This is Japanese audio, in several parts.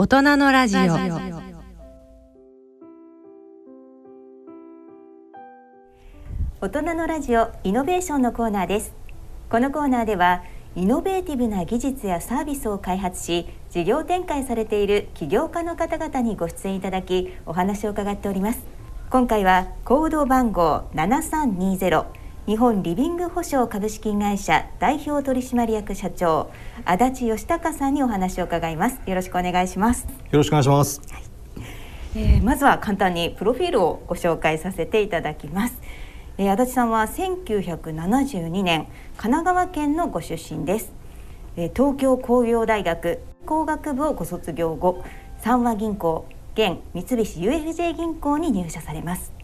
大人のラジオ。大人のラジオイノベーションのコーナーです。このコーナーではイノベーティブな技術やサービスを開発し事業展開されている起業家の方々にご出演いただきお話を伺っております。今回はコード番号7320日本リビング保証株式会社代表取締役社長足立義孝さんにお話を伺います。よろしくお願いします。よろしくお願いします、はい、えー、まずは簡単にプロフィールをご紹介させていただきます、えー、足立さんは1972年神奈川県のご出身です、えー、東京工業大学工学部をご卒業後三和銀行現三菱 UFJ 銀行に入社されます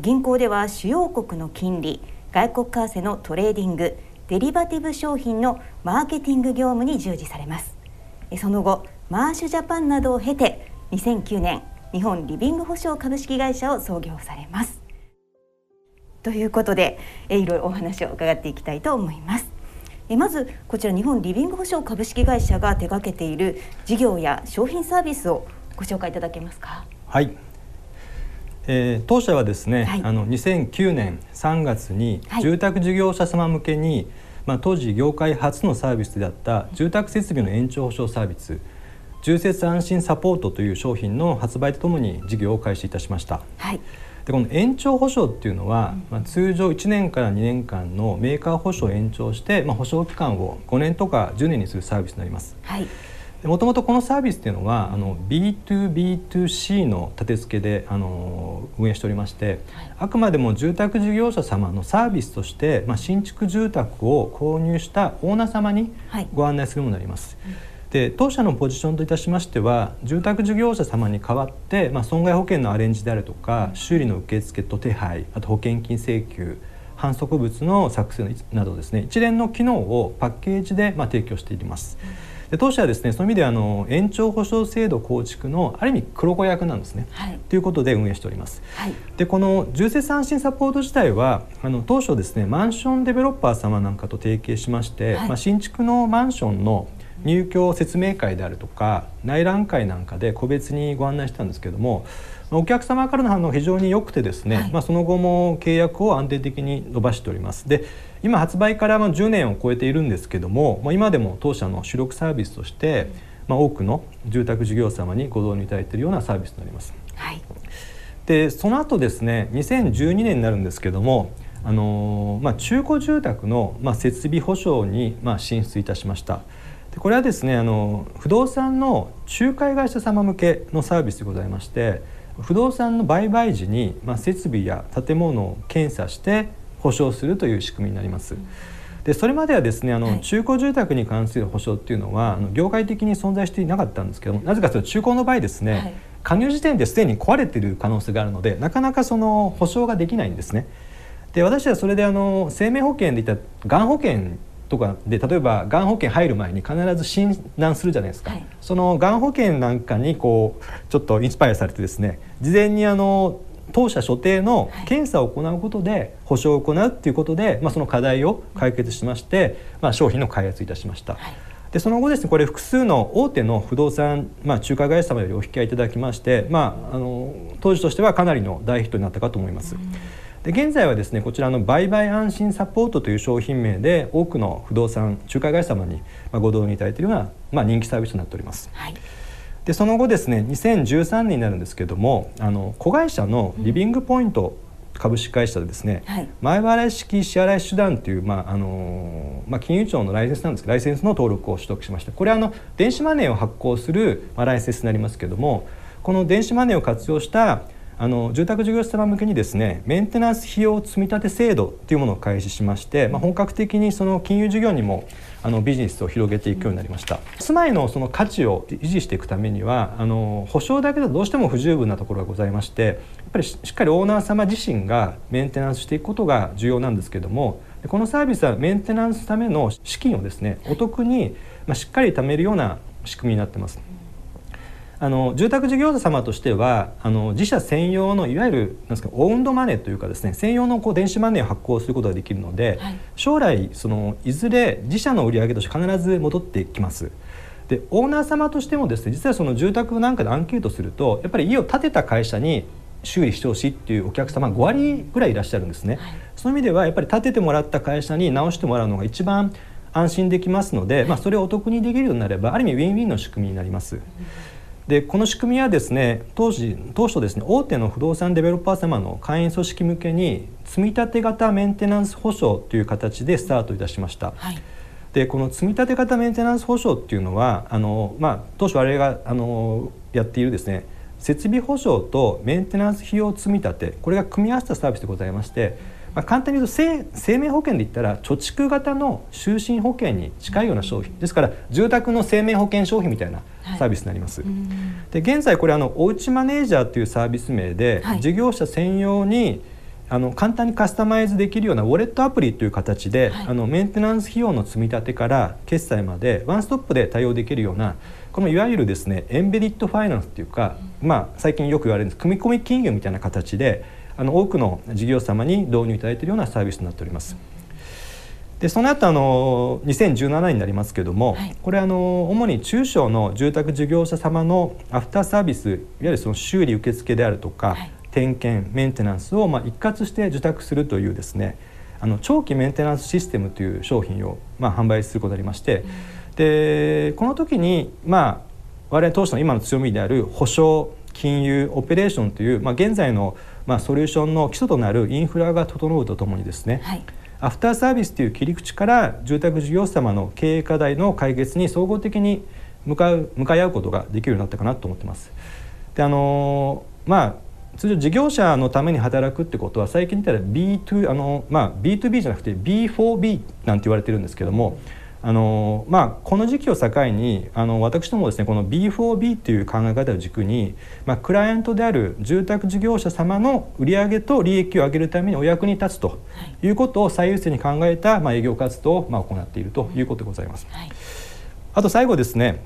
銀行では主要国の金利外国為替のトレーディングデリバティブ商品のマーケティング業務に従事されます。その後マーシュジャパンなどを経て2009年日本リビング保証株式会社を創業されます。ということでいろいろお話を伺っていきたいと思います。えまずこちら日本リビング保証株式会社が手掛けている事業や商品サービスをご紹介いただけますか？はい。えー、当社はですね、はい、あの2009年3月に住宅事業者様向けに、はい、まあ、当時業界初のサービスであった住宅設備の延長保証サービス住設安心サポートという商品の発売とともに事業を開始いたしました。はいでこの延長保証っていうのは、まあ、通常1年から2年間のメーカー保証を延長して、まあ、保証期間を5年とか10年にするサービスになります。はいもともとこのサービスっていうのはあの B2B2C の立て付けであの運営しておりまして、はい、あくまでも住宅事業者様のサービスとして、まあ、新築住宅を購入したオーナー様にご案内するものになります。はいで当社のポジションといたしましては住宅事業者様に代わって、まあ、損害保険のアレンジであるとか修理の受付と手配あと保険金請求反則物の作成などですね一連の機能をパッケージでまあ提供しています。うんで当社はですねその意味であの延長保証制度構築のある意味黒子役なんですね。はい、ということで運営しております。はい、でこの重設安心サポート自体はあの当初ですねマンションデベロッパー様なんかと提携しまして、はい、まあ、新築のマンションの入居説明会であるとか内覧会なんかで個別にご案内したんですけどもお客様からの反応が非常に良くてですね、はい、まあ、その後も契約を安定的に伸ばしておりますで今発売から10年を超えているんですけども、まあ、今でも当社の主力サービスとして、まあ、多くの住宅事業様にご導入いただいているようなサービスになります。はい、でその後ですね2012年になるんですけどもあのまあ、中古住宅の、まあ、設備保証に、まあ、進出いたしました。でこれはですねあの不動産の仲介会社様向けのサービスでございまして不動産の売買時に、まあ、設備や建物を検査して保証するという仕組みになります。でそれまではですねあの、はい、中古住宅に関する保証っていうのはあの業界的に存在していなかったんですけどもなぜかというと中古の場合ですね、はい、加入時点ですでに壊れている可能性があるのでなかなかその保証ができないんですね。で私はそれであの生命保険でいったがん保険とかで例えばがん保険入る前に必ず診断するじゃないですか、はい、そのがん保険なんかにこうちょっとインスパイアされてですね事前にあの当社所定の検査を行うことで保証を行うっていうことで、まあ、その課題を解決しまして、まあ、商品の開発いたしました。はい。でその後ですねこれ複数の大手の不動産、まあ、仲介会社様よりお引き合いいただきまして、まあ、あの当時としてはかなりの大ヒットになったかと思います。うんで現在はですねこちらの売買安心サポートという商品名で多くの不動産仲介会社様にご導入いただいているような、まあ、人気サービスとなっております。はい。でその後ですね2013年になるんですけどもあの子会社のリビングポイント株式会社でですね、はい、前払い式支払い手段という、まああのまあ、金融庁のライセンスなんですけどライセンスの登録を取得しましてこれはあの電子マネーを発行する、まあ、ライセンスになりますけどもこの電子マネーを活用したあの住宅事業者様向けにですねメンテナンス費用積立制度というものを開始しまして、まあ、本格的にその金融事業にもあのビジネスを広げていくようになりました住まいのその価値を維持していくためにはあの保証だけだとどうしても不十分なところがございましてやっぱりしっかりオーナー様自身がメンテナンスしていくことが重要なんですけどもこのサービスはメンテナンスための資金をですねお得に、ま、しっかり貯めるような仕組みになってます。あの住宅事業者様としてはあの自社専用のいわゆるなんですかオウンドマネーというかですね専用のこう電子マネーを発行することができるので、はい、将来そのいずれ自社の売上として必ず戻ってきます。でオーナー様としてもですね実はその住宅なんかでアンケートするとやっぱり家を建てた会社に修理してほしいっていうお客様5割ぐらいいらっしゃるんですね、はい、その意味ではやっぱり建ててもらった会社に直してもらうのが一番安心できますので、はい、まあ、それをお得にできるようになればある意味ウィンウィンの仕組みになります。でこの仕組みはですね当時当初ですね大手の不動産デベロッパー様の会員組織向けに積立型メンテナンス保証という形でスタートいたしました。はいでこの積立型メンテナンス保証っていうのはあの、まあ、当初我々があのやっているですね設備保証とメンテナンス費用積立これが組み合わせたサービスでございまして、まあ、簡単に言うと生生命保険で言ったら貯蓄型の就寝保険に近いような商品。ですから住宅の生命保険商品みたいなサービスになります。はい、で現在これあのおうちマネージャーというサービス名で、はい、事業者専用にあの簡単にカスタマイズできるようなウォレットアプリという形で、はい、あのメンテナンス費用の積み立てから決済までワンストップで対応できるようなこのいわゆるですねエンベディットファイナンスっていうか、うん、まあ、最近よく言われるんです。組み込み金融みたいな形であの多くの事業様に導入いただいているようなサービスになっております。でその後あの2017年になりますけども、はい、これあの主に中小の住宅事業者様のアフターサービスいわゆるその修理受付であるとか、はい。点検メンテナンスをま一括して受託するというですねあの長期メンテナンスシステムという商品をま販売することがありまして、でこの時にまあ我々当初の今の強みである保証金融オペレーションという、まあ、現在の、まあ、ソリューションの基礎となるインフラが整うとともにですね、はい、アフターサービスという切り口から住宅事業者様の経営課題の解決に総合的に向かう向かい合うことができるようになったかなと思ってます。であのまあ通常事業者のために働くってことは最近言ったら B2 あの、まあ、B2B じゃなくて B4B なんて言われてるんですけどもあの、まあ、この時期を境にあの私どもですねこの B4B という考え方を軸に、まあ、クライアントである住宅事業者様の売上と利益を上げるためにお役に立つとい。うことを最優先に考えた、まあ、営業活動をまあ行っているとい。うことでございます。はい、あと最後ですね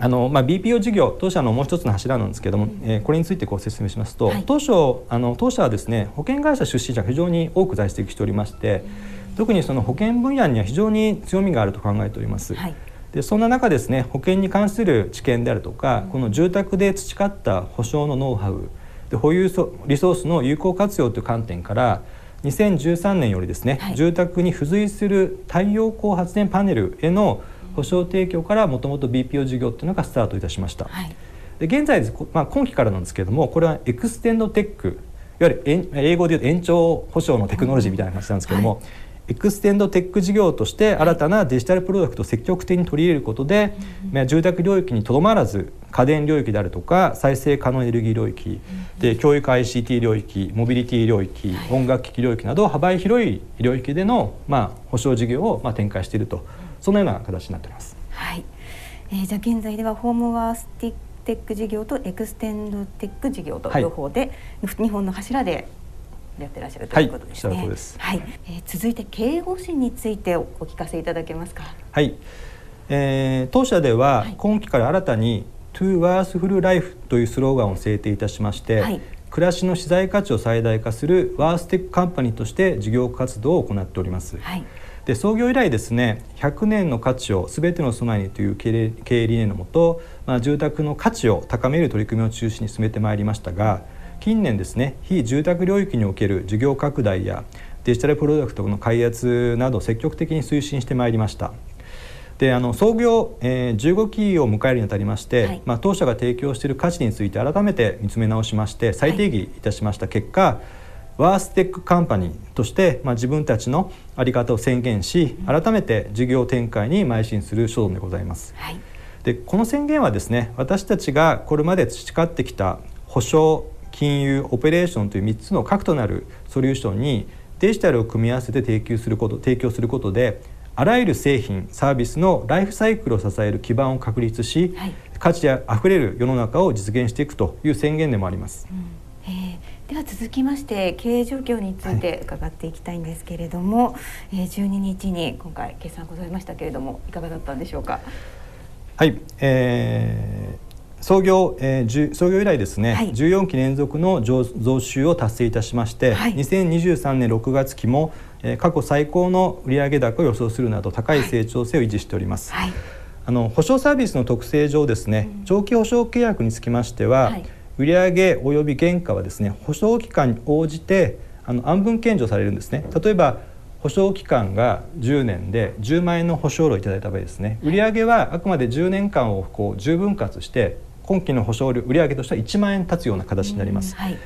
あのまあ、BPO 事業当社のもう一つの柱なんですけれども、うん、えー、これについてご説明しますと、はい、当初あの当社はですね保険会社出身者が非常に多く在籍しておりまして、うん、特にその保険分野には非常に強みがあると考えております。はい、でそんな中ですね保険に関する知見であるとか、うん、この住宅で培った保証のノウハウで保有リソースの有効活用という観点から2013年よりですね、はい、住宅に付随する太陽光発電パネルへの保証提供からもともと BPO 事業っていうのがスタートいたしました。はい、で現在、まあ、今期からなんですけれどもこれはエクステンドテックいわゆる英語で言うと延長保証のテクノロジーみたいな感じなんですけども、はい、エクステンドテック事業として新たなデジタルプロダクトを積極的に取り入れることで、まあ、住宅領域にとどまらず家電領域であるとか再生可能エネルギー領域で教育 ICT 領域モビリティ領域音楽機器領域など幅広い領域での、まあ、保証事業をまあ展開していると。そのような形になっています。はい、えー、じゃあ現在ではホームワースティックテック事業とエクステンドテック事業と両方で、はい、二本の柱でやってらっしゃるということですね。はい、はい、えー、続いて経営方針についてお聞かせいただけますか？はい、えー、当社では今期から新たに、トゥーワースフルライフというスローガンを制定いたしまして、はい、暮らしの資産価値を最大化するワーステックカンパニーとして事業活動を行っております。はいで創業以来ですね100年の価値を全ての住まいにという経営理念のもと、まあ、住宅の価値を高める取り組みを中心に進めてまいりましたが近年ですね非住宅領域における事業拡大やデジタルプロダクトの開発など積極的に推進してまいりました。であの創業、えー、15期を迎えるにあたりまして、はい、まあ、当社が提供している価値について改めて見つめ直しまして再定義いたしました結果、はいワーステックカンパニーとして、まあ、自分たちの在り方を宣言し改めて事業展開に邁進する所存でございます。はい、でこの宣言はですね私たちがこれまで培ってきた保証金融オペレーションという3つの核となるソリューションにデジタルを組み合わせて提供すること提供することであらゆる製品サービスのライフサイクルを支える基盤を確立し、はい、価値あふれる世の中を実現していくという宣言でもあります。うん、えー。では続きまして経営状況について伺っていきたいんですけれども、はい、えー、12日に今回決算ございましたけれどもいかがだったんでしょうか？はい、えー、創業、えー、創業以来ですね、はい、14期連続の増増収を達成いたしまして、はい、2023年6月期も、えー、過去最高の売上高を予想するなど高い成長性を維持しております。はい。あの保証サービスの特性上ですね、うん、長期保証契約につきましては、はい、売上及び原価はですね保証期間に応じてあの安分献上されるんですね。例えば保証期間が10年で10万円の保証料をいただいた場合ですね。売上はあくまで10年間をこう10分割して今期の保証料売上としては1万円立つような形になります。はい、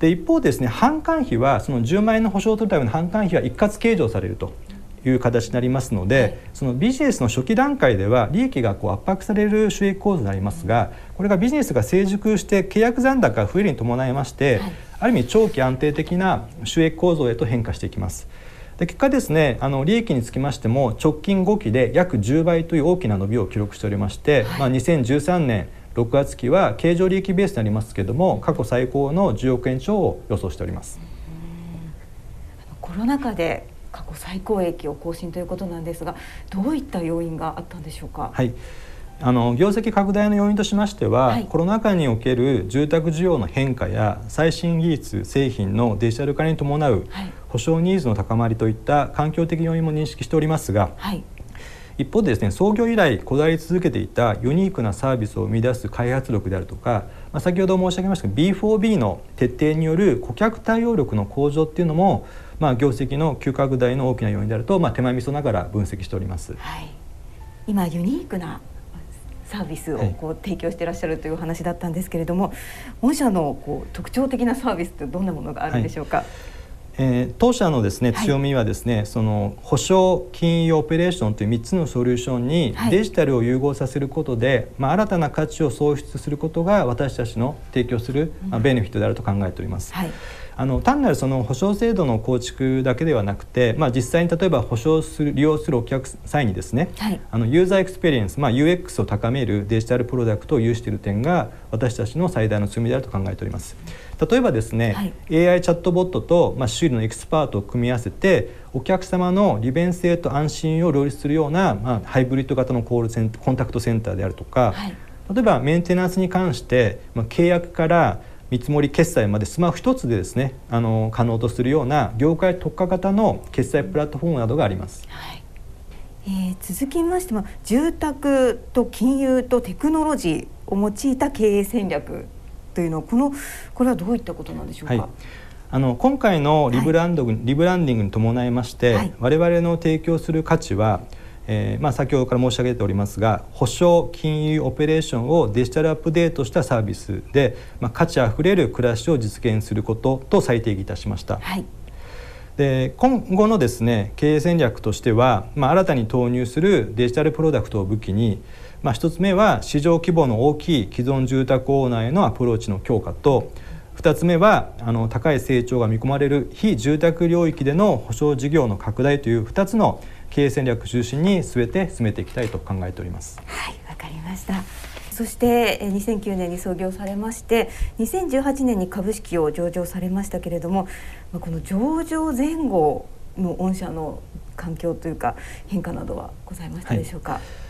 で一方ですね販管費はその10万円の保証を取るための販管費は一括計上されるという形になりますので、はい、そのビジネスの初期段階では利益がこう圧迫される収益構図になりますがこれがビジネスが成熟して契約残高が増えるに伴いまして、はい、ある意味長期安定的な収益構造へと変化していきます。で結果ですねあの利益につきましても直近5期で約10倍という大きな伸びを記録しておりまして、はい、まあ、2013年6月期は経常利益ベースになりますけれども過去最高の10億円超を予想しております。コロナ禍で過去最高益を更新ということなんですがどういった要因があったんでしょうか？はい。あの業績拡大の要因としましては、はい、コロナ禍における住宅需要の変化や最新技術製品のデジタル化に伴う保証ニーズの高まりといった環境的要因も認識しておりますが、はい、一方でですね創業以来こだわり続けていたユニークなサービスを生み出す開発力であるとか、まあ、先ほど申し上げましたが B4B の徹底による顧客対応力の向上っていうのも、まあ、業績の急拡大の大きな要因であると、まあ、手前味噌ながら分析しております。はい、今ユニークなサービスをこう提供していらっしゃるという話だったんですけれども、御社のこう特徴的なサービスってどんなものがあるんでしょうか？はいえー、当社のですね強みはですね、はい、その保証金融オペレーションという3つのソリューションにデジタルを融合させることで、はい、まあ、新たな価値を創出することが私たちの提供する、まあ、ベネフィットであると考えております。はい。あの単なるその保証制度の構築だけではなくて、まあ、実際に例えば保証する利用するお客様にですね、はい、あのユーザーエクスペリエンス、まあ、UX を高めるデジタルプロダクトを有している点が私たちの最大の強みであると考えております。例えばですね、はい、AI チャットボットと、まあ、修理のエキスパートを組み合わせてお客様の利便性と安心を両立するような、まあ、ハイブリッド型のコールセンコンタクトセンターであるとか、はい、例えばメンテナンスに関して、まあ、契約から見積もり決済までスマホ一つでですねあの可能とするような業界特化型の決済プラットフォームなどがあります。はい。えー、続きましても住宅と金融とテクノロジーを用いた経営戦略というのこのこれはどういったことなんでしょうか？はいあの今回のリブランド、はい、リブランディングに伴いまして、はい、我々の提供する価値はえーまあ、先ほどから申し上げておりますが保証金融オペレーションをデジタルアップデートしたサービスで、まあ、価値あふれる暮らしを実現することと再定義いたしました。はいで今後のですね経営戦略としては、まあ、新たに投入するデジタルプロダクトを武器に、まあ、1つ目は市場規模の大きい既存住宅オーナーへのアプローチの強化と2つ目はあの高い成長が見込まれる非住宅領域での保証事業の拡大という2つの経営戦略中心に全て進めていきたいと考えております。はいわかりました。そして2009年に創業されまして2018年に株式を上場されましたけれどもこの上場前後の御社の環境というか変化などはございましたでしょうか、はい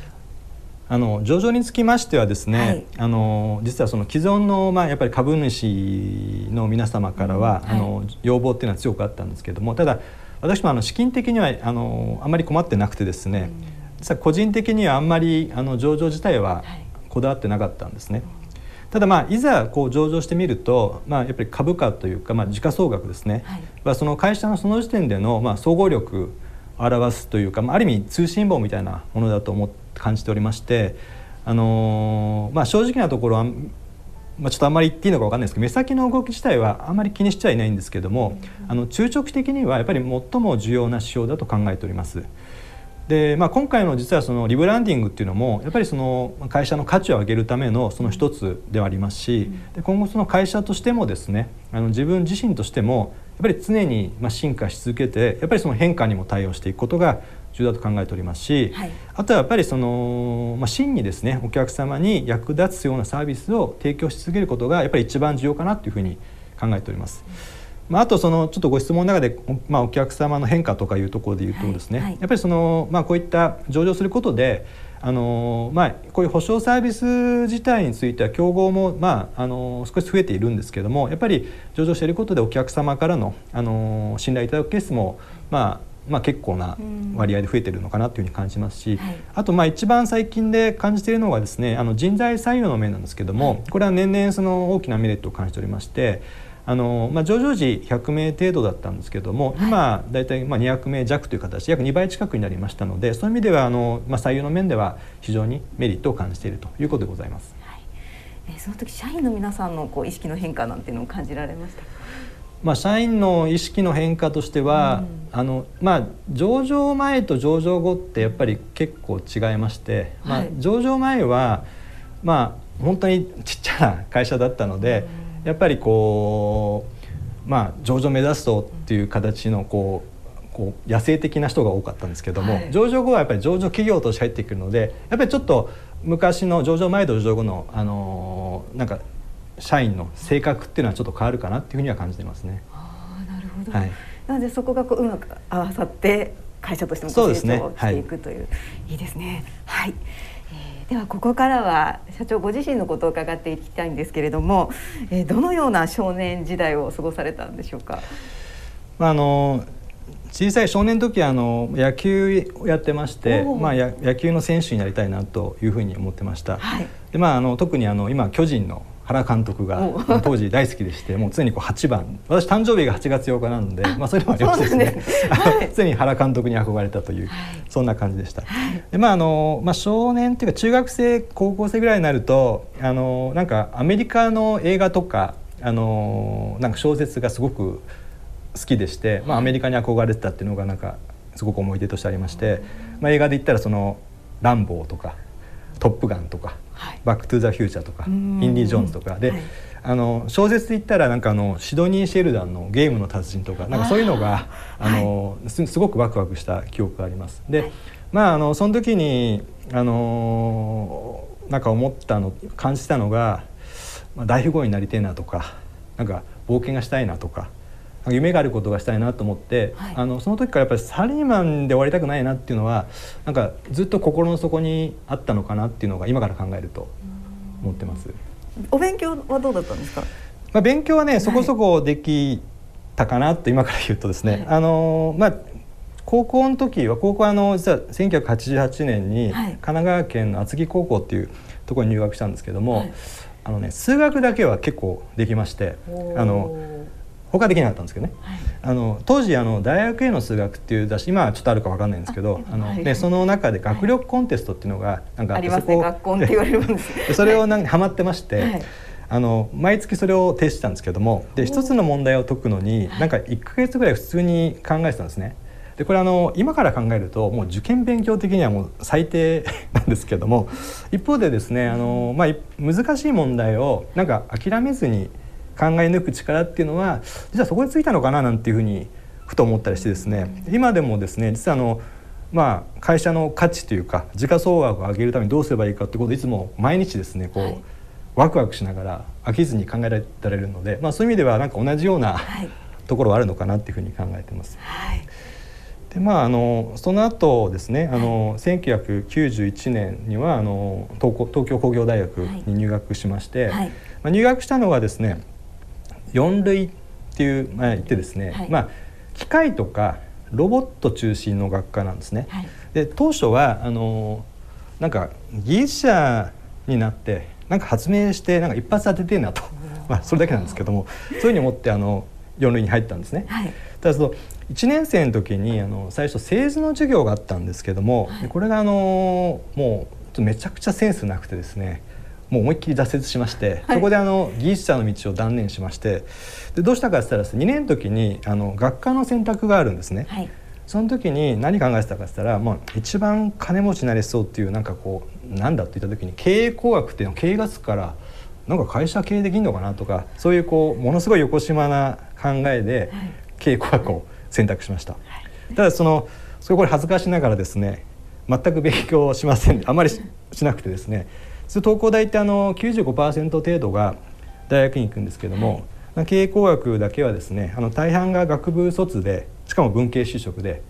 あの上場につきましてはですね、はい、あの実はその既存の、まあ、やっぱり株主の皆様からは、うん。はい、あの要望っていうのは強くあったんですけれどもただ私もあの資金的にはあのあんまり困ってなくてですね、実は個人的にはあんまりあの上場自体はこだわってなかったんですね。ただまあいざこう上場してみると、まあ、やっぱり株価というか、まあ、時価総額ですね、はい、その会社のその時点でのまあ総合力を表すというか、まあ、ある意味通信簿みたいなものだと思感じておりまして、あのー、まあ、正直なところはまあ、ちょっとあんまり言っていいのか分かんないですけど目先の動き自体はあんまり気にしちゃいないんですけども、あの中長期的にはやっぱり最も重要な指標だと考えております。でまあ、今回の実はそのリブランディングっていうのもやっぱりその会社の価値を上げるためのその一つではありますしで今後その会社としてもですねあの自分自身としてもやっぱり常にま進化し続けてやっぱりその変化にも対応していくことが重要だと考えておりますし、はい、あとはやっぱりその、まあ、真にですねお客様に役立つようなサービスを提供し続けることがやっぱり一番重要かなというふうに考えております。まあ、あとそのちょっとご質問の中で、まあ、お客様の変化とかいうところで言うとですね、はい。はい、やっぱりその、まあ、こういった上場することであのまあ、こういう保証サービス自体については競合も、まあ、あの少し増えているんですけれどもやっぱり上場していることでお客様からのあの信頼いただくケースも、まあまあ、結構な割合で増えてるのかなというふうに感じますし、はい、あとまあ一番最近で感じているのはですねあの人材採用の面なんですけども、はい、これは年々その大きなメリットを感じておりましてあのまあ、上場時100名程度だったんですけども、今大体まあ200名弱という形で約2倍近くになりましたのでそういう意味ではあの、まあ、採用の面では非常にメリットを感じているということでございます。はい、えー、その時社員の皆さんのこう意識の変化なんていうのを感じられましたまあ、社員の意識の変化としては、うん、あのまあ、上場前と上場後ってやっぱり結構違いまして、はい、まあ、上場前は、まあ、本当にちっちゃな会社だったので、うん、やっぱりこう、まあ、上場目指すとっていう形のこうこう野生的な人が多かったんですけども、はい、上場後はやっぱり上場企業として入ってくるのでやっぱりちょっと昔の上場前と上場後の、あのなんか社員の性格っていうのはちょっと変わるかなっていうふうには感じてますね。あなるほど、はい、なのでそこがこううまく合わさって会社としても成長していくという、ねはい、いいですね。はい。えー、ではここからは社長ご自身のことを伺っていきたいんですけれども、えー、どのような少年時代を過ごされたんでしょうか？まああの小さい少年の時はあの野球をやってまして、まあ、野球の選手になりたいなというふうに思ってました。はい、でまああの特にあの今巨人の原監督が当時大好きでして もう常にこう8番。私誕生日が8月8日なのでまあ、それもありましてですね。常に原監督に憧れたという、はい、そんな感じでした。でまああのまあ、少年っていうか中学生高校生ぐらいになるとあのなんかアメリカの映画とかあのなんか小説がすごく好きでして、まあ、アメリカに憧れてたっていうのがなんかすごく思い出としてありまして、まあ、映画で言ったらその「ランボー」とか「トップガン」とかバック・トゥ・ザ・フューチャー」とか「インディ・ジョーンズ」とか。で、はい、あの小説で言ったらなんかあのシドニー・シェルダンの「ゲームの達人」とかなんかそういうのがあの、はい、すごくワクワクした記憶があります。で、はい、まああのその時にあのなんか思ったの感じたのが、まあ、大富豪になりたいなとかなんか冒険がしたいなとか。夢があることがしたいなと思って、はい、あのその時からやっぱりサラリーマンで終わりたくないなっていうのはなんかずっと心の底にあったのかなっていうのが今から考えると思ってます。お勉強はどうだったんですか？まあ勉強はねそこそこできたかなと今から言うとですね、はい、あのまあ高校の時は高校あの実は1988年に神奈川県の厚木高校っていうところに入学したんですけども、はい、あのね数学だけは結構できましてあの他できなかったんですけどね、はい、あの当時あの大学への数学っていう雑誌今はちょっとあるか分かんないんですけどあの、はい、ね、その中で学力コンテストっていうのがなんかあってそこ、学校って言われるんです。それをなんハマってまして、あの毎月それを提出したんですけどもで一つの問題を解くのになんか1か月ぐらい普通に考えてたんですね。でこれあの今から考えるともう受験勉強的にはもう最低なんですけども一方でですねあの、まあ、難しい問題をなんか諦めずに考え抜く力っていうのは実はそこについたのかななんていうふうにふと思ったりしてですね。今でもですね実はあのまあ会社の価値というか時価総額を上げるためにどうすればいいかってことをいつも毎日ですねこう、はい、ワクワクしながら飽きずに考えられるので、まあ、そういう意味ではなんか同じような、はい、ところはあるのかなっていうふうに考えてます。はい。でまあ、あのその後ですねあの、はい、1991年にはあの東東京工業大学に入学しまして、はい、まあ、入学したのはですね4類っていう、まあ、言ってですね、はい、まあ、機械とかロボット中心の学科なんですね。はい、で当初はあのなんか技術者になってなんか発明してなんか一発当ててえなと、まあ、それだけなんですけどもそういうふうに思ってあの4類に入ったんですね。はい、ただその1年生の時にあの最初製図の授業があったんですけども、これがあのもうめちゃくちゃセンスなくてですねもう思いっきり挫折しまして、はい、そこであの技術者の道を断念しましてでどうしたかって言ったら2年の時にあの学科の選択があるんですね。はい。その時に何考えてたかって言ったら、まあ、一番金持ちになれそうっていうなんかこうなんだって言った時に経営工学っていうの経営がつくからなんか会社経営できるのかなとかそういうこうものすごい横島な考えで経営工学を選択しました。ただそのそれこれ恥ずかしながらですね全く勉強しません。あまりしなくてですね東工大ってあの95%程度が大学に行くんですけども、はい、経営工学だけはですねあの大半が学部卒でしかも文系就職で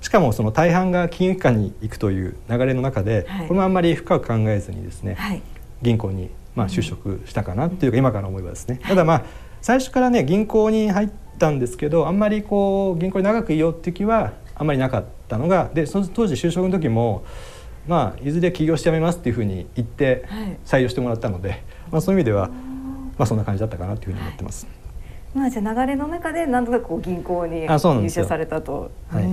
しかもその大半が金融機関に行くという流れの中で、はい、これもあんまり深く考えずにですね、はい、銀行にまあ就職したかなっていうか、今から思えばですね、ただまあ最初からね銀行に入ったんですけどあんまりこう銀行に長くいようっていう気はあんまりなかったのがでその当時就職の時もまあいずれ起業して辞めますっていうふうに言って採用してもらったので、はい、まあ、そういう意味では、まあ、そんな感じだったかなというふうに思ってます。はい。まあ、じゃ流れの中で何となくこう銀行に入社されたと。そ,、はい、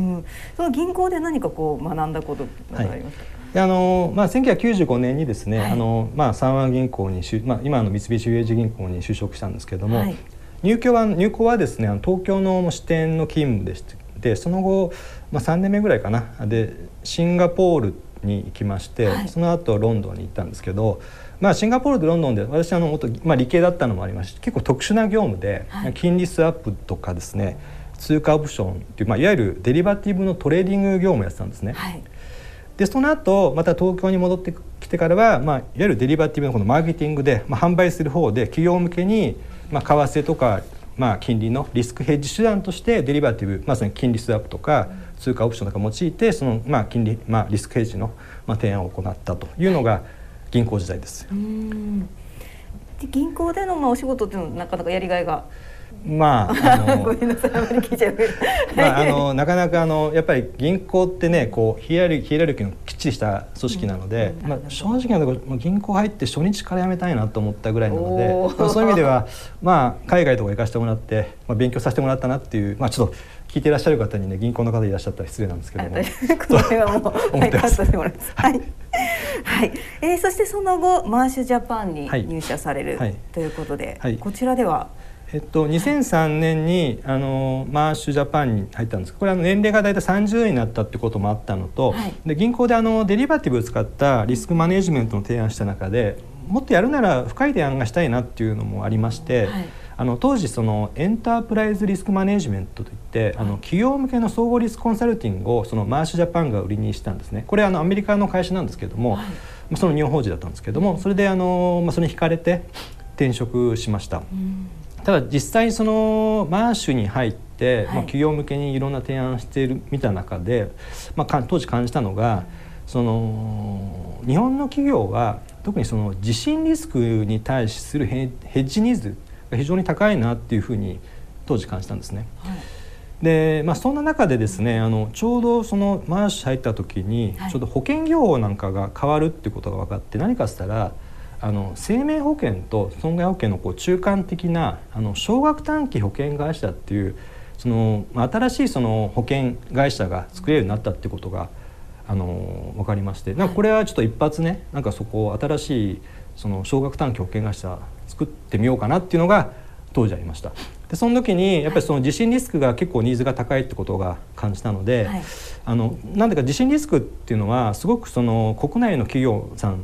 その銀行で何かこう学んだことありますか、はい、あのまあ、1995年にですね、はい、あのまあ、三和銀行に、まあ、今の三菱 UFJ 銀行に就職したんですけれども、はい、入居は入行はですね東京の支店の勤務でしてその後、まあ、3年目ぐらいかな。でシンガポールに行きまして、その後ロンドンに行ったんですけどまあ、シンガポールとロンドンで私あの元、まあ、理系だったのもありまして結構特殊な業務で、はい、金利スワップとかですね通貨オプションっていう、まあ、いわゆるデリバティブのトレーディング業務をやってたんですね。はい、でその後また東京に戻ってきてからは、まあ、いわゆるデリバティブのこのマーケティングで、まあ、販売する方で企業向けに、まあ、為替とか、まあ、金利のリスクヘッジ手段としてデリバティブまさに金利スワップとか通貨オプションとか用いてその、まあ、金利、まあ、リスクヘッジの、まあ、提案を行ったというのが、はい銀行時代です。で銀行でのまあお仕事っていうのはなかなかやりがいが。まあ、あの ごめんなさいあまり聞いちゃう。まああのなかなかあのやっぱり銀行ってねこうヒエラルヒエラルキーのきっちりした組織なので、うん、まあ、正直なところ銀行入って初日から辞めたいなと思ったぐらいなので、まあ、そういう意味では、まあ、海外とか行かせてもらって、まあ、勉強させてもらったなっていう、まあ、ちょっと聞いていらっしゃる方にね銀行の方いらっしゃったら失礼なんですけども。これはもう思ってます。はい、はい、えー、そしてその後マーシュジャパンに入社される、はい、ということで、はい、こちらでは？えっと、2003年にあのマーシュジャパンに入ったんです。これは年齢が大体30年になったってこともあったのと、はい、で銀行であのデリバティブを使ったリスクマネジメントの提案した中でもっとやるなら深い提案がしたいなっていうのもありまして、はい、あの当時そのエンタープライズリスクマネジメントといって、はい、あの企業向けの総合リスクコンサルティングをそのマーシュジャパンが売りにしたんですね。これあのアメリカの会社なんですけども、その日本法人だったんですけどもそれであの、まあ、それに惹かれて転職しました。うん。ただ実際そのマーシュに入って、はい、まあ、企業向けにいろんな提案している見た中で、まあ、当時感じたのがその日本の企業は特にその地震リスクに対するヘッジニーズが非常に高いなっていうふうに当時感じたんですね。はいでまあ、そんな中でですねあのちょうどそのマーシュ入った時に、ちょうど保険業法なんかが変わるっていうことが分かって何かっつったらあの生命保険と損害保険のこう中間的なあの少額短期保険会社っていうその新しいその保険会社が作れるようになったってことがあの分かりましてなんかこれはちょっと一発ねなんかそこを新しいその少額短期保険会社作ってみようかなっていうのが当時ありました。でその時にやっぱりその地震リスクが結構ニーズが高いってことが感じたので、はい、あのなんでか地震リスクっていうのはすごくその国内の企業さん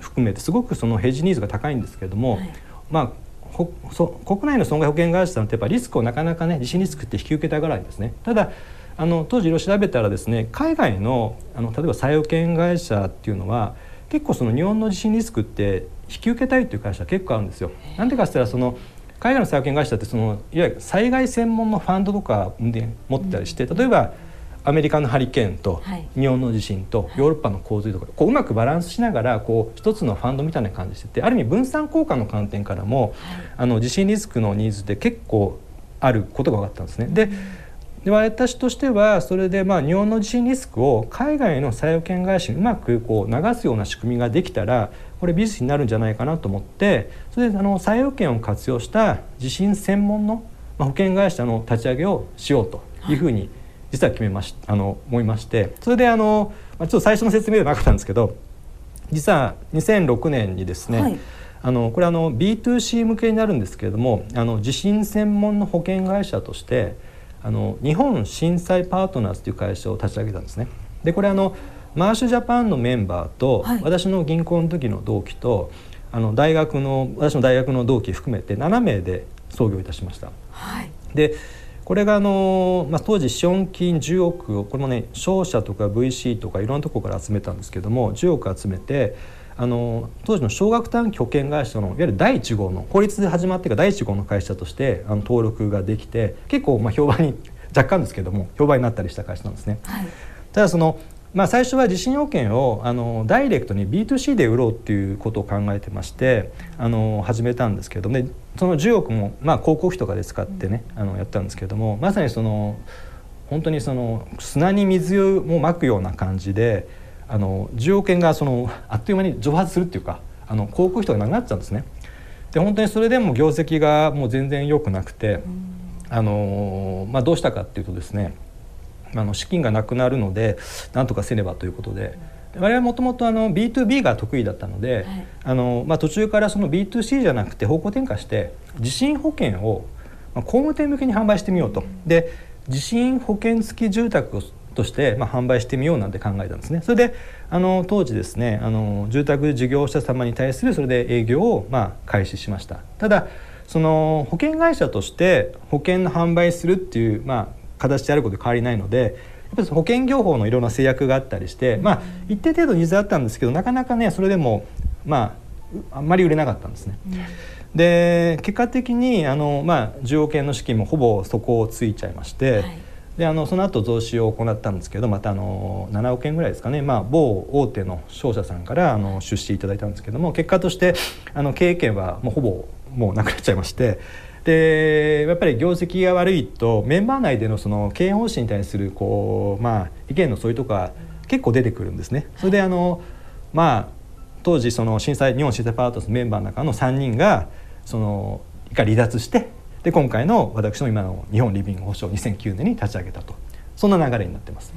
含めてすごくそのヘッジニーズが高いんですけれども、はい、まあほそ国内の損害保険会社さんってやっぱリスクをなかなかね地震リスクって引き受けたがらないんですね。ただあの当時いろいろ調べたらですね海外のあの例えば再保険会社っていうのは結構その日本の地震リスクって引き受けたいっていう会社結構あるんですよ。なんでかって言ったらその海外の再保険会社ってそのいわゆる災害専門のファンドとかで持ってたりして例えばアメリカのハリケーンと日本の地震とヨーロッパの洪水とかこううまくバランスしながらこう一つのファンドみたいな感じしててある意味分散効果の観点からもあの地震リスクのニーズって結構あることが分かったんですね。でで私としてはそれでまあ日本の地震リスクを海外の再保険会社にうまくこう流すような仕組みができたらこれビジネスになるんじゃないかなと思ってそれであの再保険を活用した地震専門の保険会社の立ち上げをしようというふうに実は決めましあの思いましてそれであの、まあ、ちょっと最初の説明ではなかったんですけど実は2006年にですね、はい、あのこれあの B2C 向けになるんですけれどもあの地震専門の保険会社としてあの日本震災パートナーズという会社を立ち上げたんですね。でこれあのマーシュジャパンのメンバーと、はい、私の銀行の時の同期とあの大学の私の大学の同期含めて7名で創業いたしました。はい、でこれがあの、まあ、当時資本金10億をこれもね商社とか VC とかいろんなところから集めたんですけども10億集めてあの当時の少額短期保険会社のいわゆる第1号の法律で始まってから第1号の会社としてあの登録ができて結構まあ評判に若干ですけども評判になったりした会社なんですね。はい、ただそのまあ、最初は地震保険をあのダイレクトに B2C で売ろうっていうことを考えてましてあの始めたんですけどねその10億も、まあ、広告費とかで使ってねあのやったんですけどもまさにその本当にその砂に水をまくような感じであの10億円がそのあっという間に蒸発するっていうかあの航空費とかなくなっちゃうんですね。で本当にそれでも業績がもう全然良くなくて、あのまあ、どうしたかっていうとですねあの資金がなくなるのでなんとかせねばということで。我々はもともと B2B が得意だったので、はい、あのまあ、途中からその B2C じゃなくて方向転換して地震保険を工務店向けに販売してみようと。で地震保険付き住宅として、まあ、販売してみようなんて考えたんですね。それであの当時ですねあの住宅事業者様に対するそれで営業を、まあ、開始しました。ただその保険会社として保険の販売するっていう、まあ、形であること変わりないのでやっぱり保険業法のいろんな制約があったりして、まあ、一定程度ニーズあったんですけどなかなかねそれでもまああんまり売れなかったんですね。うんで結果的にあの、まあ、10億円の資金もほぼ底をついちゃいまして、はい、であのその後増資を行ったんですけどまたあの7億円ぐらいですかね、まあ、某大手の商社さんからあの出資いただいたんですけども結果としてあの経営権はもうほぼもうなくなっちゃいまして。でやっぱり業績が悪いとメンバー内でのその経営方針に対するこう、まあ、意見のそういうとこが結構出てくるんですね。それであの、まあ、当時その震災日本震災パートスメンバーの中の3人がそのが離脱してで今回の私の今の日本リビング保証2009年に立ち上げたとそんな流れになってます。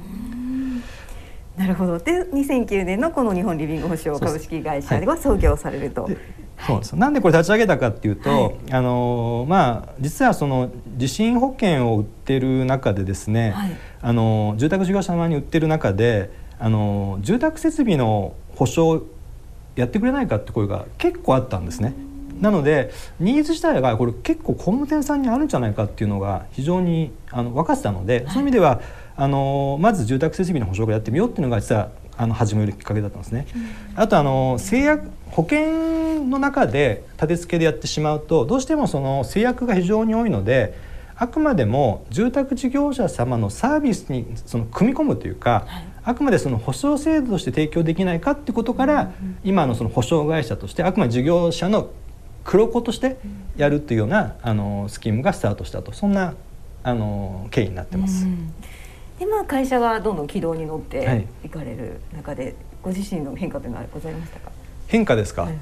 なるほどで2009年のこの日本リビング保証株式会社では創業されると。そうですなんでこれ立ち上げたかっていうと、はい、あのまあ実はその地震保険を売ってる中でですね、はい、あの住宅事業者様に売ってる中であの住宅設備の保証やってくれないかって声が結構あったんですね。なのでニーズ自体がこれ結構工務店さんにあるんじゃないかっていうのが非常にあの分かってたので、そういう意味ではあのまず住宅設備の保証をやってみようっていうのが実はあの始めるきっかけだったんですね。あとあの制約保険の中で立て付けでやってしまうとどうしてもその制約が非常に多いのであくまでも住宅事業者様のサービスにその組み込むというか、はい、あくまでその保証制度として提供できないかってことから、今のその保証会社としてあくまで事業者の黒子としてやるというようなあのスキームがスタートしたと。そんなあの経緯になってます。でまあ会社がどんどん軌道に乗ってい。かれる中で、はい、ご自身の変化というのはございましたか？変化ですか、はい、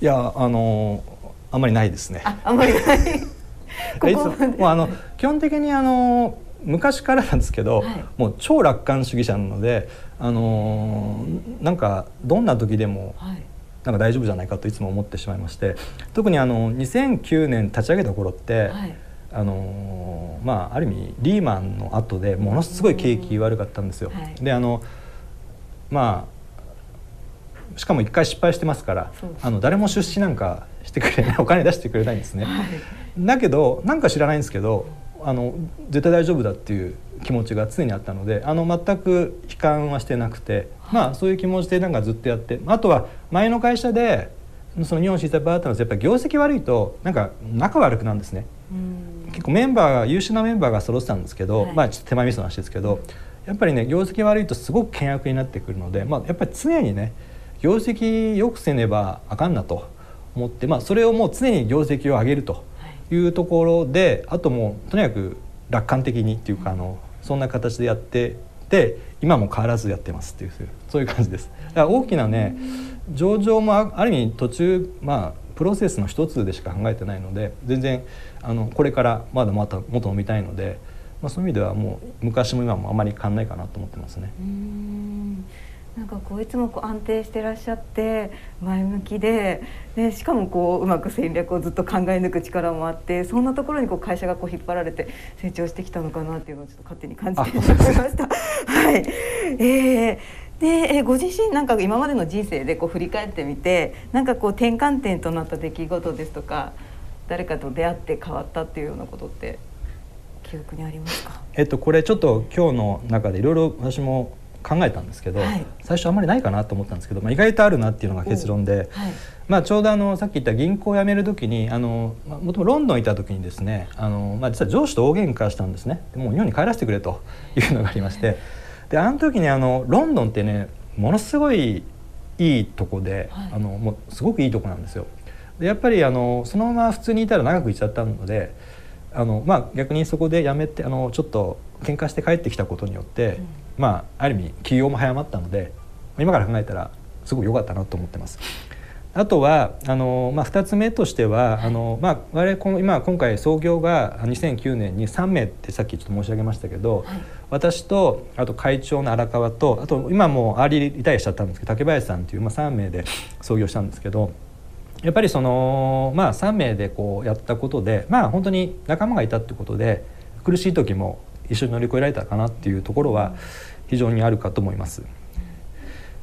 いやあのあんまりないですね。ああんまりない。ここもうあの基本的にあの昔からなんですけど、はい、もう超楽観主義者なので、あのー、なんかどんな時でも、はい、なんか大丈夫じゃないかといつも思ってしまいまして特にあの2009年立ち上げた頃って、はい、あのまあある意味リーマンの後でものすごい景気悪かったんですよ。はい、であのまあしかも一回失敗してますからあの誰も出資なんかしてくれない お金出してくれないんですね。はい、だけどなんか知らないんですけどあの絶対大丈夫だっていう気持ちが常にあったのであの全く悲観はしてなくて、まあそういう気持ちでなんかずっとやってあとは前の会社でその日本シーザーパートナーズやっぱり業績悪いとなんか仲悪くなるんですね。結構メンバーが優秀なメンバーが揃ってたんですけど、はい、まあちょっと手前味噌の話ですけどやっぱりね業績悪いとすごく険悪になってくるので、まあ、やっぱり常にね業績よくせねばあかんなと思って、まあ、それをもう常に業績を上げるというところで、あともうとにかく楽観的にっていうかあのそんな形でやってで今も変わらずやってますっていうそういう感じです。だから大きなね上場もある意味途中まあプロセスの一つでしか考えてないので全然あのこれからまだまた元飲みたいので、まあ、そういう意味ではもう昔も今もあまり変わんないかなと思ってますね。なんかこういつもこう安定してらっしゃって前向きででしかもこううまく戦略をずっと考え抜く力もあってそんなところにこう会社がこう引っ張られて成長してきたのかなっていうのをちょっと勝手に感じて しまいました。はい、えーでえご自身なんか今までの人生でこう振り返ってみてなんかこう転換点となった出来事ですとか誰かと出会って変わったっていうようなことって記憶にありますか？えっとこれちょっと今日の中でいろいろ私も考えたんですけど、はい、最初あんまりないかなと思ったんですけど、まあ、意外とあるなっていうのが結論で、はい、まあ、ちょうどあのさっき言った銀行を辞める時にあのもともとロンドンにいた時にですねあの、まあ、実は上司と大喧嘩したんですね。もう日本に帰らせてくれとい。うのがありましてであの時にあのロンドンってねものすごいいいとこで、はい、あのもうすごくいいとこなんですよ。でやっぱりあのそのまま普通にいたら長くいっちゃったのであの、まあ、逆にそこで辞めてあのちょっと喧嘩して帰ってきたことによって、うん、まあある意味起業も早まったので今から考えたらすごく良かったなと思ってます。あとはあの、まあ、2つ目としては、あのまあ、我々今今回創業が2009年に3名ってさっきちょっと申し上げましたけど、はい、私とあと会長の荒川とあと今もうアーリーリタイアしちゃったんですけど竹林さんっていう、まあ、3名で創業したんですけど。やっぱりそのまあ3名でこうやったことでまあ本当に仲間がいたってことで苦しい時も一緒に乗り越えられたかなっていうところは非常にあるかと思います。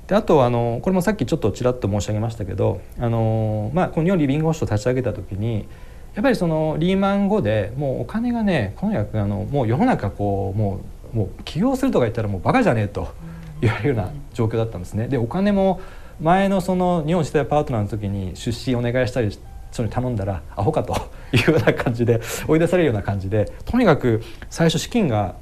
であとあのこれもさっきちょっとちらっと申し上げましたけどあの、まあ、この日本リビングホストを立ち上げた時にやっぱりそのリーマン後でもうお金がねこの役あのもう世の中こうもうもう起業するとか言ったらもうバカじゃねえと言われるような状況だったんですね。でお金も前のその日本時代パートナーの時に出資お願いしたり人に頼んだらアホかというような感じで追い出されるような感じでとにかく最初資金が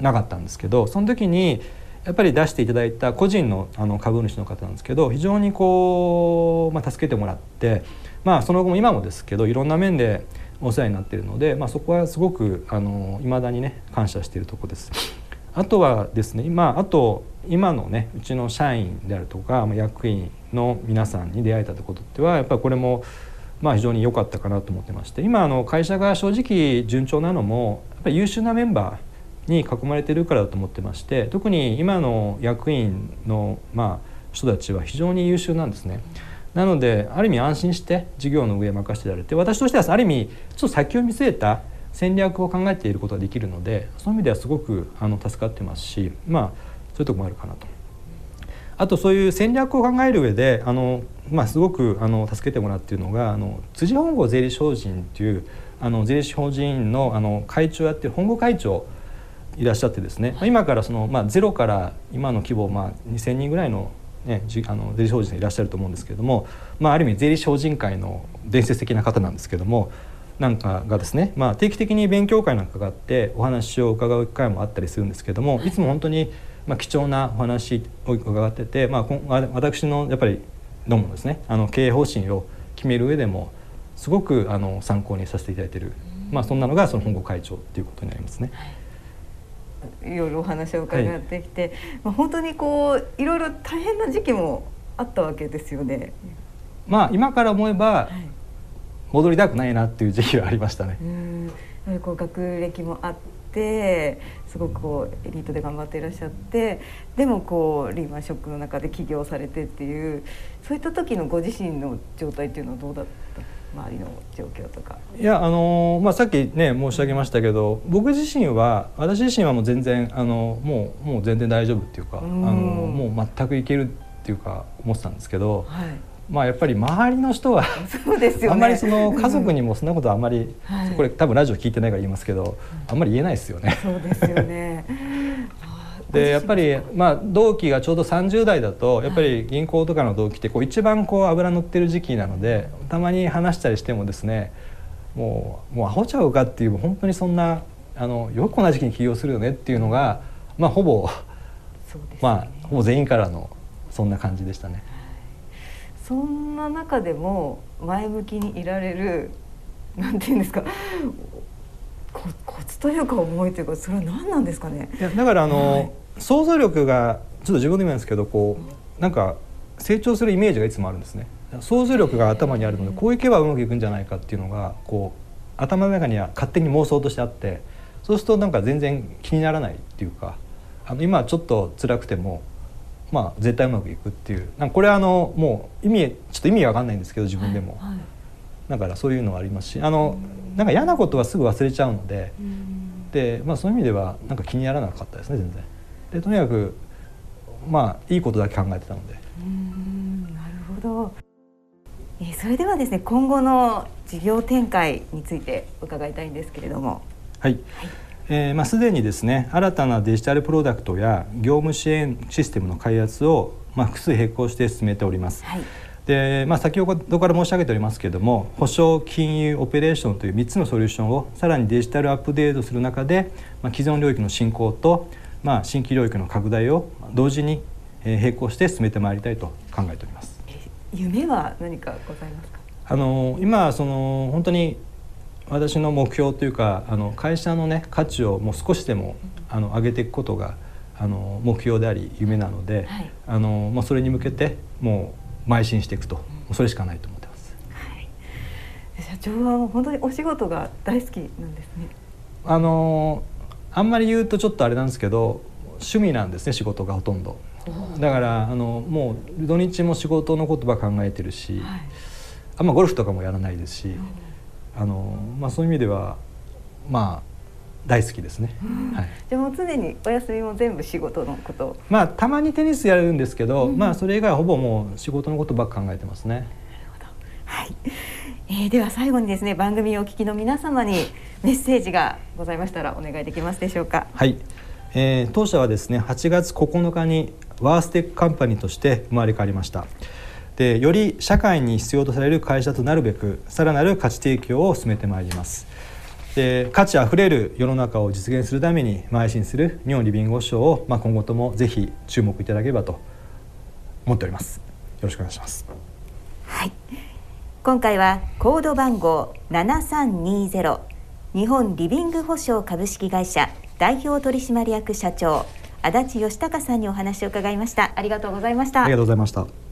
なかったんですけどその時にやっぱり出していただいた個人のあの株主の方なんですけど非常にこう、まあ、助けてもらって、まあ、その後も今もですけどいろんな面でお世話になっているので、まあ、そこはすごくいまだにね感謝しているところです。あとはですね今あと今のねうちの社員であるとか役員の皆さんに出会えたということってはやっぱりこれもまあ非常に良かったかなと思ってまして今あの会社が正直順調なのもやっぱり優秀なメンバーに囲まれてるからだと思ってまして特に今の役員のまあ人たちは非常に優秀なんですね。なのである意味安心して事業の上任せてられて私としてはある意味ちょっと先を見据えた戦略を考えていることができるのでそういう意味ではすごくあの助かってますしまあそういうとこもあるかなと。あとそういう戦略を考える上であの、まあ、すごくあの助けてもらっているのがあの辻本郷税理士法人っていうあの税理士法人のあの会長やってる本郷会長いらっしゃってですね、今からその、まあ、ゼロから今の規模、まあ、2,000人ぐらいの,、ね、あの税理士法人いらっしゃると思うんですけれども、まあ、ある意味税理士法人会の伝説的な方なんですけどもなんかがですね、まあ、定期的に勉強会なんかがあってお話を伺う機会もあったりするんですけどもいつも本当にまあ貴重なお話を伺ってて、まあ、私のやっぱりどうもですねあの経営方針を決める上でもすごくあの参考にさせていただいている、まあ、そんなのがその本郷会長っていうことになりますね。いろいろお話を伺ってきて、はい、まあ、本当にこういろいろ大変な時期もあったわけですよね。まあ今から思えば、はい戻りたくないなっていう時期はありましたね。やはりこう学歴もあってすごくこうエリートで頑張っていらっしゃってでもこうリーマンショックの中で起業されてっていうそういった時のご自身の状態っていうのはどうだった？周りの状況とか。いやあのまあ、さっきね申し上げましたけど僕自身は私自身はもう全然あのもうもう全然大丈夫っていうかあのもう全くいけるっていうか思ってたんですけど、はい、まあやっぱり周りの人はそうですよ、ね、あんまりその家族にもそんなことあんまり、はい、これ多分ラジオ聞いてないから言いますけど、あんまり言えないですよね。そうですよね。でやっぱり、まあ、同期がちょうど30代だとやっぱり銀行とかの同期ってこう一番こう油乗ってる時期なのでたまに話したりしてもですねもうもうアホちゃうかっていう本当にそんなあのよくこんな時期に起業するよねっていうのが、まあ、ほぼ、ね、まあほぼ全員からのそんな感じでしたね。そんな中でも前向きにいられるなんていうんですかコツというか思いというかそれは何なんですかね？いやだからあの、はい、想像力がちょっと自分でも言うんですけどこうなんか成長するイメージがいつもあるんですね。想像力が頭にあるのでこういけばうまくいくんじゃないかっていうのがこう頭の中には勝手に妄想としてあってそうするとなんか全然気にならないっていうかあの今ちょっと辛くてもまあ、絶対うまくいくっていう。なんかこれはあのもう意味ちょっと意味わかんないんですけど自分でも、はいはい、だからそういうのはありますしあのなんか嫌なことはすぐ忘れちゃうのでで、まあ、そういう意味ではなんか気にならなかったですね全然。でとにかくまあいいことだけ考えてたので。なるほど。えー、それではですね今後の事業展開について伺いたいんですけれども。はい、はいえーまあ、すでにですね新たなデジタルプロダクトや業務支援システムの開発を、まあ、複数並行して進めております。はいでまあ、先ほどから申し上げておりますけれども保証金融オペレーションという3つのソリューションをさらにデジタルアップデートする中で、まあ、既存領域の進行と、まあ、新規領域の拡大を同時に並行して進めてまいりたいと考えております。夢は何かございますか？あの今その本当に私の目標というかあの会社のね価値をもう少しでもあの上げていくことがあの目標であり夢なので、はい、あのまあ、それに向けてもう邁進していくとそれしかないと思ってます。はい、社長は本当にお仕事が大好きなんですね。あのあんまり言うとちょっとあれなんですけど趣味なんですね仕事がほとんど。だからあのもう土日も仕事のことば考えてるし、はい、あんまゴルフとかもやらないですし、あのまあ、そういう意味ではまあ大好きですね、はい、じゃもう常にお休みも全部仕事のこと。まあたまにテニスやるんですけど、うん、まあそれ以外はほぼもう仕事のことばっか考えてますね。なるほど。はい、えー、では最後にですね番組をお聞きの皆様にメッセージがございましたらお願いできますでしょうか。はい、えー、当社はですね8月9日にワーステックカンパニーとして生まれ変わりましたでより社会に必要とされる会社となるべくさらなる価値提供を進めてまいります。で価値あふれる世の中を実現するために邁進する日本リビング保証を、まあ、今後ともぜひ注目いただければと思っております。よろしくお願いします。はい。今回はコード番号7320日本リビング保証株式会社代表取締役社長足立義孝さんにお話を伺いました。ありがとうございました。ありがとうございました